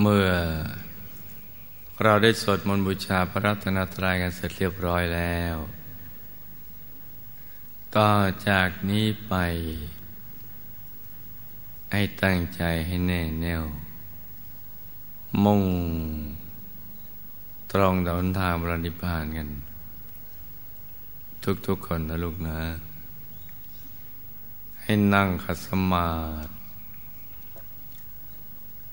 เมื่อเราได้สวดมนต์บูชาพระรัตนตรัยกันเสร็จเรียบร้อยแล้ว ต่อจากนี้ไป ให้ตั้งใจให้แน่แน่ว มุ่ง ตรงต่อหนทางบรนิพพานกัน ทุกๆคนนะลูกนะ ให้นั่งขัดสมาธิ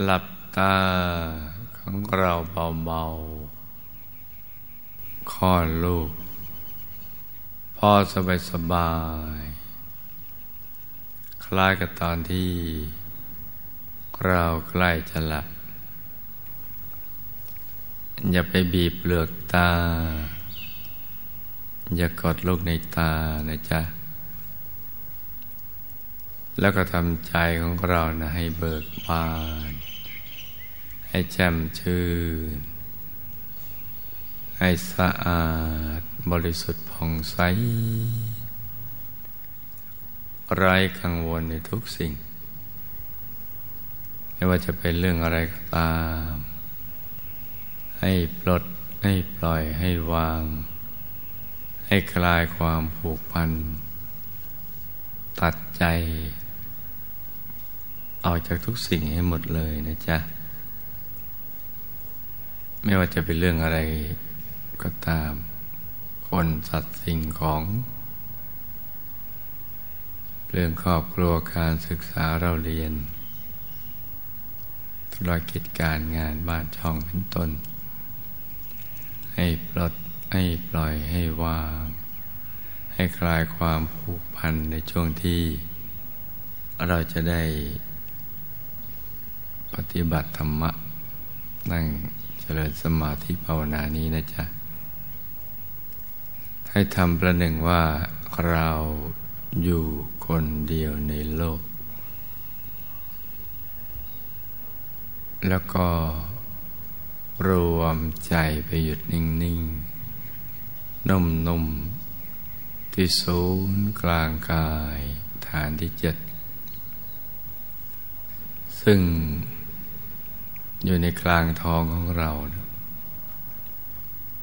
หลับตาของเราเบาๆคลอดลูก พ่อสบายสบาย คล้ายกับตอนที่เราใกล้จะหลับ อย่าไปบีบเปลือกตา อย่ากดลูกในตานะจ๊ะ แล้วก็ทำใจของเรานะให้เบิกบาน ให้แจ่มชื่น ให้สะอาดบริสุทธิ์ผ่องใส ไร้กังวลในทุกสิ่ง ไม่ว่าจะเป็นเรื่องอะไรก็ตาม ให้ปลด ให้ปล่อย ให้วาง ให้คลายความผูกพัน ตัดใจออกจากทุกสิ่งให้หมดเลยนะจ๊ะ ไม่ว่าจะเป็นเรื่องอะไรก็ตาม คนสัตว์สิ่งของ เรื่องครอบครัวการศึกษาเราเรียน ธุรกิจการงานบ้านช่องเป็นต้น ให้ปลดให้ปล่อยให้วาง ให้คลายความผูกพันในช่วงที่ เราจะได้ปฏิบัติธรรมะนั่ง เจริญสมาธิภาวนานี้นะจ๊ะ ให้ทำประหนึ่งว่าเราอยู่คนเดียวในโลก แล้วก็รวมใจไปหยุดนิ่ง ๆ นุ่ม ๆ ที่ศูนย์กลางกายฐานที่เจ็ด ซึ่ง อยู่ในกลางท้องของเรานะ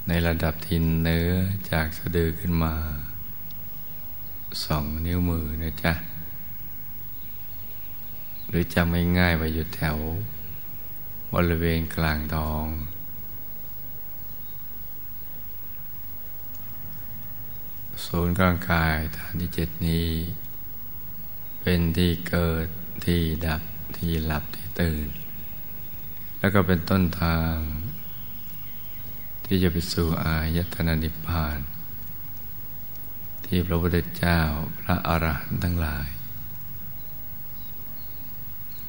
ในระดับทินเนื้อจากสะดือขึ้นมาสองนิ้วมือนะจ๊ะ หรือจำไม่ง่ายไปอยู่แถว บริเวณกลางท้อง ศูนย์กลางกายฐานที่เจ็ดนี้ เป็นที่เกิดที่ดับที่หลับที่ตื่น แล้วก็เป็นต้นทาง ที่จะไปสู่อายตนะนิพพาน ที่พระพุทธเจ้าพระอรหันต์ทั้งหลาย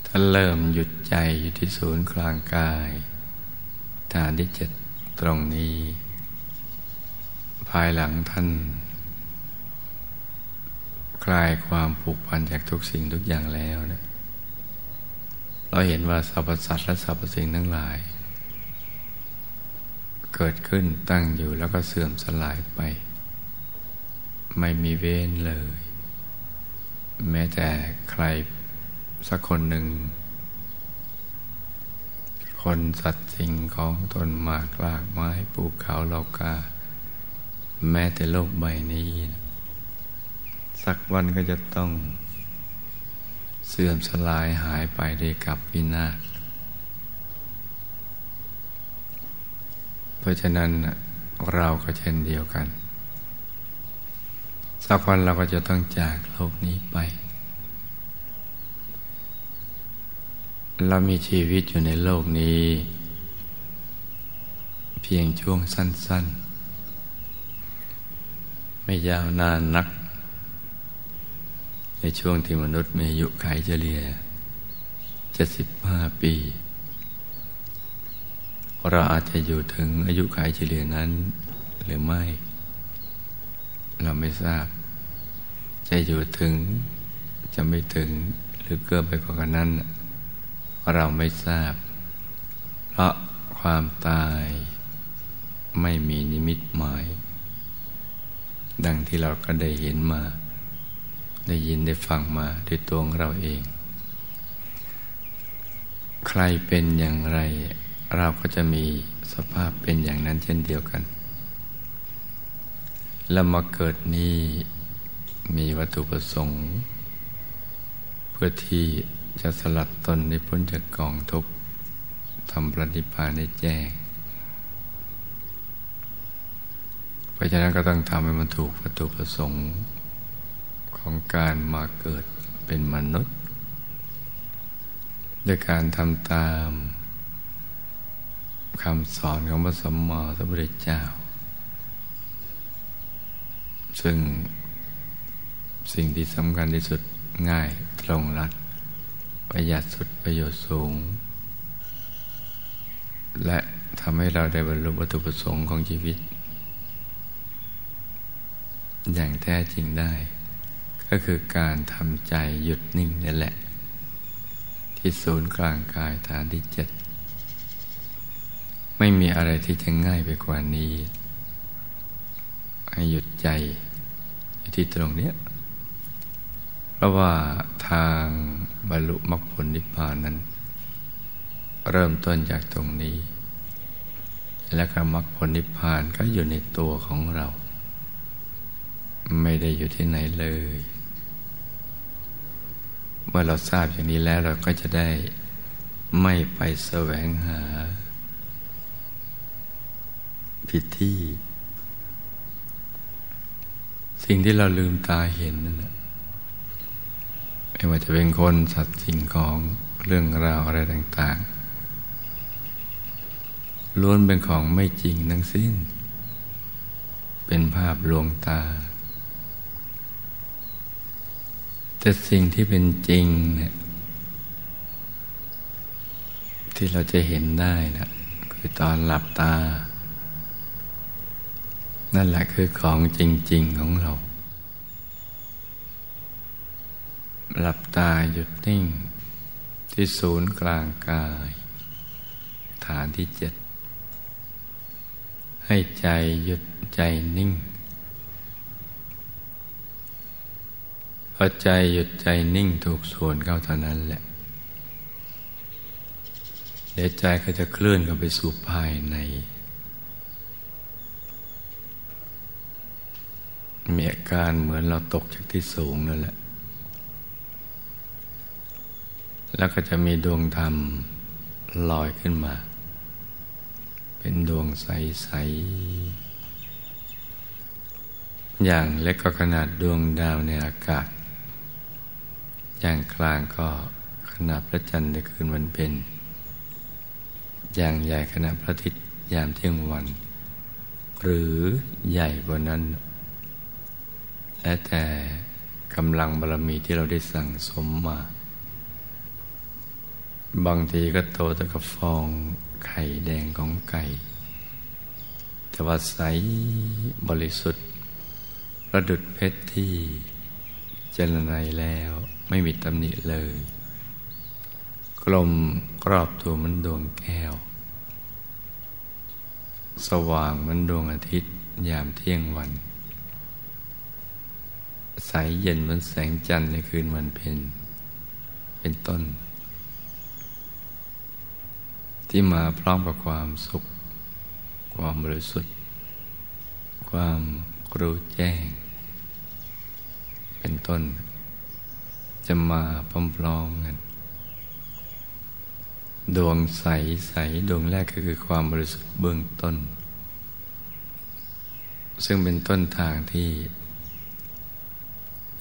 ท่านเริ่มหยุดใจอยู่ที่ศูนย์กลางกายฐานที่เจ็ดตรงนี้ ภายหลังท่าน คลายความผูกพันจากทุกสิ่งทุกอย่างแล้วนะ เราเห็นว่าสรรพสัตว์และสรรพสิ่งทั้งหลาย เกิดขึ้นตั้งอยู่แล้วก็เสื่อมสลายไป ไม่มีเว้นเลย แม้แต่ใครสักคนหนึ่ง คนสัตว์สิ่งของตนมากลากไม้ปูกเขาเหล่ากา แม้แต่โลกใบนี้ สักวันก็จะต้อง เสื่อมสลายหายไปด้วยกับวินาศเพราะฉะนั้นเราก็เช่นเดียวกัน สักวันเราก็จะต้องจากโลกนี้ไป เรามีชีวิตอยู่ในโลกนี้ เพียงช่วงสั้น ๆ ไม่ยาวนานนัก ในช่วงที่มนุษย์มีอายุขัยเฉลี่ย75 ปี เราอาจจะอยู่ถึงอายุขัยเฉลี่ยนั้นหรือไม่ เราไม่ทราบ จะอยู่ถึงจะไม่ถึงหรือเกินไปกว่านั้น เราไม่ทราบ เพราะความตายไม่มีนิมิตหมาย ดังที่เราก็ได้เห็นมา ได้ยินได้ฟังมาด้วยตัวของเราเอง ใครเป็นอย่างไร เราก็จะมีสภาพเป็นอย่างนั้นเช่นเดียวกัน แล้วมาเกิดนี้มีวัตถุประสงค์ เพื่อที่จะสลัดตนในพ้นจากกองทุกข์ทำปฏิภาณในแจ้ง เพราะฉะนั้นก็ต้องทำให้มันถูกวัตถุประสงค์ ของการมาเกิดเป็นมนุษย์ ด้วยการทำตามคำสอนของพระสมมาสัมพุทธเจ้า ซึ่งสิ่งที่สำคัญที่สุดง่ายตรงรัด ประหยัดสุดประโยชน์สูง และทำให้เราได้บรรลุวัตถุประสงค์ของชีวิต อย่างแท้จริงได้ ก็คือการทำใจหยุดนิ่งนี่แหละ ที่ศูนย์กลางกายฐานที่เจ็ดไม่มีอะไรที่จะง่ายไปกว่านี้ ให้หยุดใจอยู่ที่ตรงเนี้ยเพราะว่าทางบรรลุมรรคผลนิพพานนั้น เริ่มต้นจากตรงนี้ และก็มรรคผลนิพพานก็อยู่ในตัวของเรา ไม่ได้อยู่ที่ไหนเลย เมื่อเราทราบอย่างนี้แล้วเราก็จะได้ไม่ไปแสวงหา ผิดที่ สิ่งที่เราลืมตาเห็นนั่นแหละไม่ว่าจะเป็นคนสัตว์สิ่งของเรื่องราวอะไรต่าง ๆล้วนเป็นของไม่จริงทั้งสิ้น เป็นภาพลวงตา แต่สิ่งที่เป็นจริงเนี่ยที่เราจะเห็นได้นะคือตอนหลับตา นั่นแหละคือของจริง ๆ ของเรา หลับตาหยุดนิ่ง ที่ศูนย์กลางกาย ฐานที่เจ็ด ให้ใจหยุดใจนิ่ง อใจหยุดใจนิ่งถูกส่วนเข้าเท่านั้นแหละ เดี๋ยวใจก็จะเคลื่อนเข้าไปสู่ภายใน มีอาการเหมือนเราตกจากที่สูงนั่นแหละ แล้วก็จะมีดวงธรรมลอยขึ้นมา เป็นดวงใส ๆ อย่างเล็กก็ขนาดดวงดาวในอากาศ อย่างกลางก็ขนาดพระจันทร์ในคืนวันเป็น อย่างใหญ่ขนาดพระอาทิตย์ยามเที่ยงวัน หรือใหญ่กว่านั้น และแต่กำลังบารมีที่เราได้สั่งสมมา บางทีก็โตแต่กับฟองไข่แดงของไก่แต่ว่าใสบริสุทธิ์ ประดุดเพชรที่ จรไนแล้วไม่มีตำหนิเลย กลมกรอบตัวมันดวงแก้ว สว่างมันดวงอาทิตย์ยามเที่ยงวันใสเย็นมันแสงจันทร์ในคืนวันเพ็ญเป็นต้น ที่มาพร้อมกับความสุข ความบริสุทธิ์ ความรู้แจ้ง เป็นต้น จะมาพร้อมๆกัน ดวงใสใสดวงแรกก็คือความบริสุทธิ์เบื้องต้น ซึ่งเป็นต้นทางที่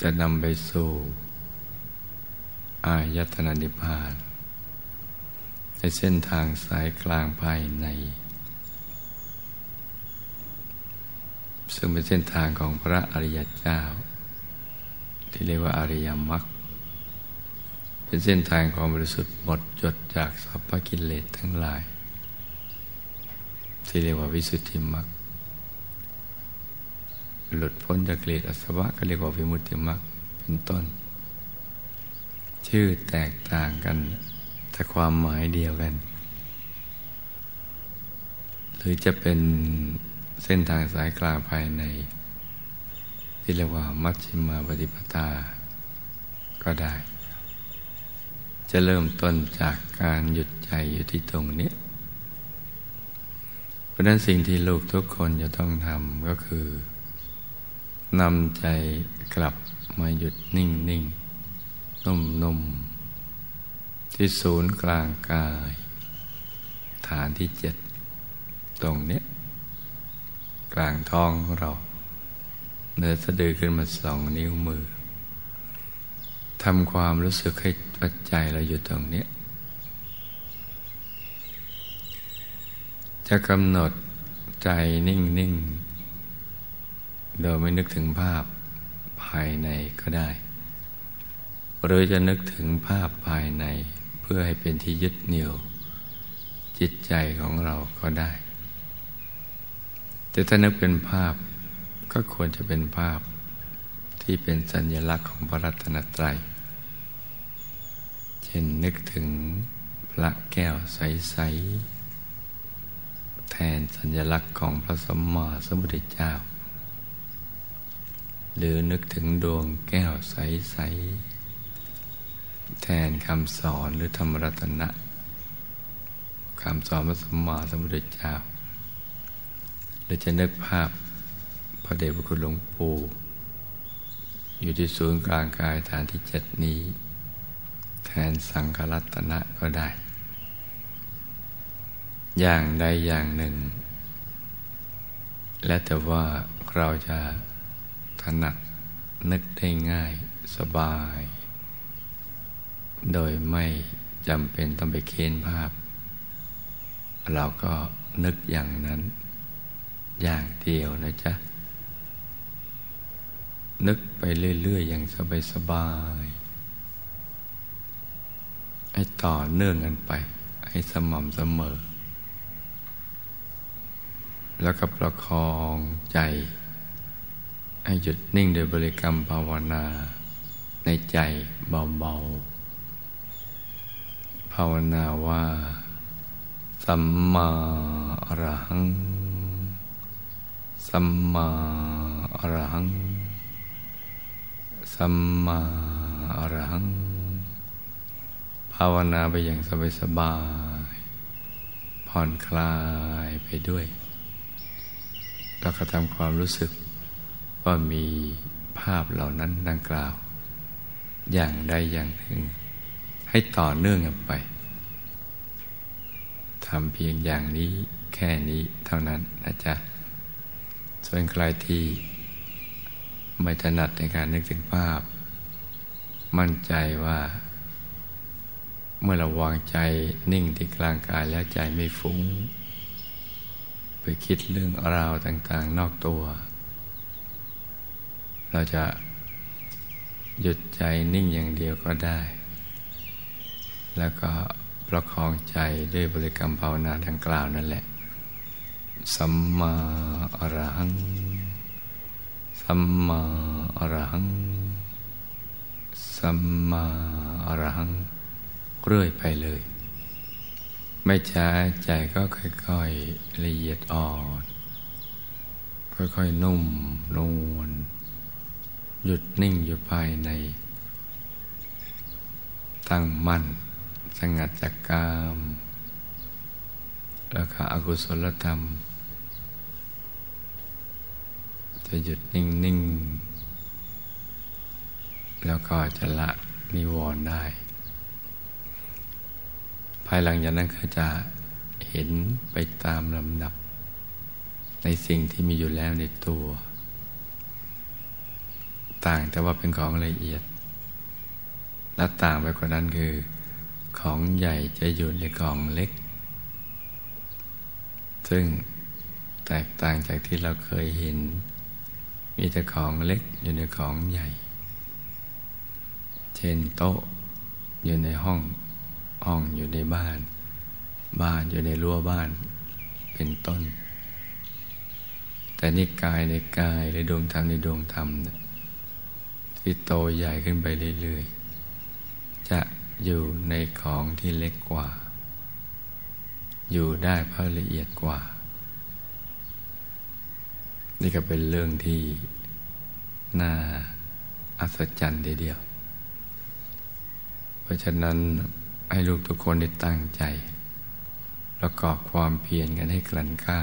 จะนำไปสู่ อายตนะนิพพานในเส้นทางสายกลางภายใน ซึ่งเป็นเส้นทางของพระอริยเจ้า ที่เรียกว่าอริยมรรคเป็นเส้นทางความบริสุทธิ์หมดจดจากสัพพกิเลสทั้งหลาย ที่เรียกว่าวิสุทธิมรรคหลุดพ้นจากเกลียดอสวะก็เรียกว่าวิมุตติมรรคเป็นต้น ชื่อแตกต่างกันแต่ความหมายเดียวกัน หรือจะเป็นเส้นทางสายกลางภายใน ที่เรียกว่ามัชฌิมาปฏิปทา ก็ได้ จะเริ่มต้นจากการหยุดใจอยู่ที่ตรงนี้เพราะนั้นสิ่งที่ลูกทุกคนจะต้องทำก็คือนำใจกลับมาหยุดนิ่งนิ่งนุ่มนุ่มที่ศูนย์กลางกาย ฐานที่เจ็ดตรงนี้กลางท้องของเรา เนื้อสะดือขึ้นมาสองนิ้วมือทำความรู้สึกให้ปัจจัยเราอยู่ตรงนี้ จะกำหนดใจนิ่งนิ่งโดยไม่นึกถึงภาพภายในก็ได้ หรือจะนึกถึงภาพภายในเพื่อให้เป็นที่ยึดเหนี่ยว จิตใจของเราก็ได้ แต่ถ้านึกเป็นภาพ ก็ควรจะเป็นภาพที่เป็นสัญลักษณ์ของพระรัตนตรัย เช่นนึกถึงพระแก้วใส ๆ แทนสัญลักษณ์ของพระสมมาสมุทรเจ้า หรือนึกถึงดวงแก้วใส ๆ แทนคำสอนหรือธรรมรัตนะคำสอนพระสมมาสมุทรเจ้าหรือจะนึกภาพ ระเดชพระคุณหลวงปู่อยู่ที่ศูนย์กลางกายฐานที่เจ็ดนี้ แทนสังฆรัตนะก็ได้ อย่างใดอย่างหนึ่ง และแต่ว่าเราจะถนัดนึกได้ง่ายสบาย โดยไม่จำเป็นต้องไปเค้นภาพ เราก็นึกอย่างนั้นอย่างเดียวนะจ๊ะ นึกไปเรื่อย ๆ อย่างสบายๆให้ต่อเนื่องกันไป ให้สม่ำเสมอ แล้วก็ประคองใจ ให้หยุดนิ่งโดยบริกรรมภาวนา ในใจเบา ๆ ภาวนาว่า สัมมาอรหัง สัมมาอรหัง สัมมาอรหัง ภาวนาไปอย่างสบายๆผ่อนคลายไปด้วย แล้วก็ทำความรู้สึกว่ามีภาพเหล่านั้นดังกล่าว อย่างใดอย่างหนึ่ง ให้ต่อเนื่องกันไปทำเพียงอย่างนี้แค่นี้เท่านั้นนะจ๊ะส่วนใครที่ ไม่ถนัดในการนึกถึงภาพ มั่นใจว่า เมื่อเราวางใจนิ่งที่กลางกายแล้วใจไม่ฟุง้ง ไปคิดเรื่องราวต่าง ๆ นอกตัว เราจะหยุดใจนิ่งอย่างเดียวก็ได้ แล้วก็ประคองใจด้วยบริกรรมภาวนาดังกล่าวนั่นแหละ สัมมาอรหัง สัมมาอรหัง สัมมาอรหัง เรื่อยไปเลย ไม่ช้าใจก็ค่อยๆละเอียดอ่อน ค่อยๆนุ่มนวลหยุดนิ่งอยู่ภายใน ตั้งมั่น สงัดจากกาม แล้วก็อกุศลธรรม จะหยุดนิ่งนิ่งแล้วก็จะละนิวรณ์ได้ ภายหลังจากนั้นก็จะเห็นไปตามลำดับ ในสิ่งที่มีอยู่แล้วในตัว ต่างแต่ว่าเป็นของละเอียด และต่างไปกว่านั้นคือ ของใหญ่จะอยู่ในกล่องเล็ก ซึ่งแตกต่างจากที่เราเคยเห็น มีแต่ของเล็กอยู่ในของใหญ่ เช่นโต๊ะอยู่ในห้องห้องอยู่ในบ้าน บ้านอยู่ในรั้วบ้านเป็นต้น แต่นี่กายในกายหรือดวงธรรมในดวงธรรมที่โตใหญ่ขึ้นไปเรื่อยๆ จะอยู่ในของที่เล็กกว่า อยู่ได้เพราะละเอียดกว่า นี่ก็เป็นเรื่องที่น่าอัศจรรย์ทีเดียว เพราะฉะนั้นให้ลูกทุกคนได้ตั้งใจ ประกอบความเพียรกันให้กลั่นกล้า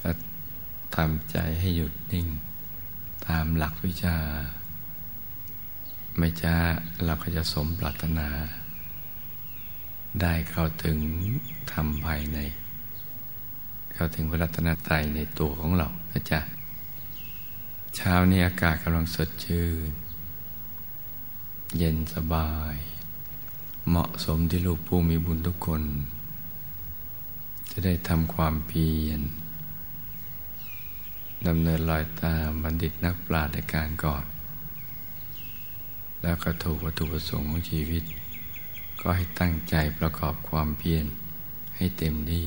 และทำใจให้หยุดนิ่ง ตามหลักวิชา ไม่ช้าเราก็จะสมปรารถนา ได้เข้าถึงธรรมภายใน เข้าถึงพระรัตนตรัยในตัวของเรานะจ๊ะเช้านี้อากาศกำลังสดชื่น เย็นสบาย เหมาะสมที่ลูกผู้มีบุญทุกคน จะได้ทำความเพียรดำเนินรอยตามบัณฑิตนักปราชญ์ในการก่อน แล้วก็ถูกวัตถุประสงค์ของชีวิต ก็ให้ตั้งใจประกอบความเพียรให้เต็มที่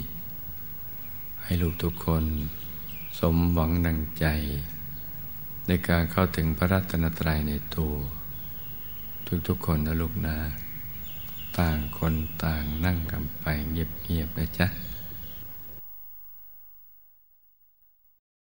ให้ลูกทุกคน สมหวังดังใจ ในการเข้าถึงพระรัตนตรัยในตัว ทุกๆคนนะลูกนะ ต่างคนต่างนั่งกันไปเงียบๆนะจ๊ะ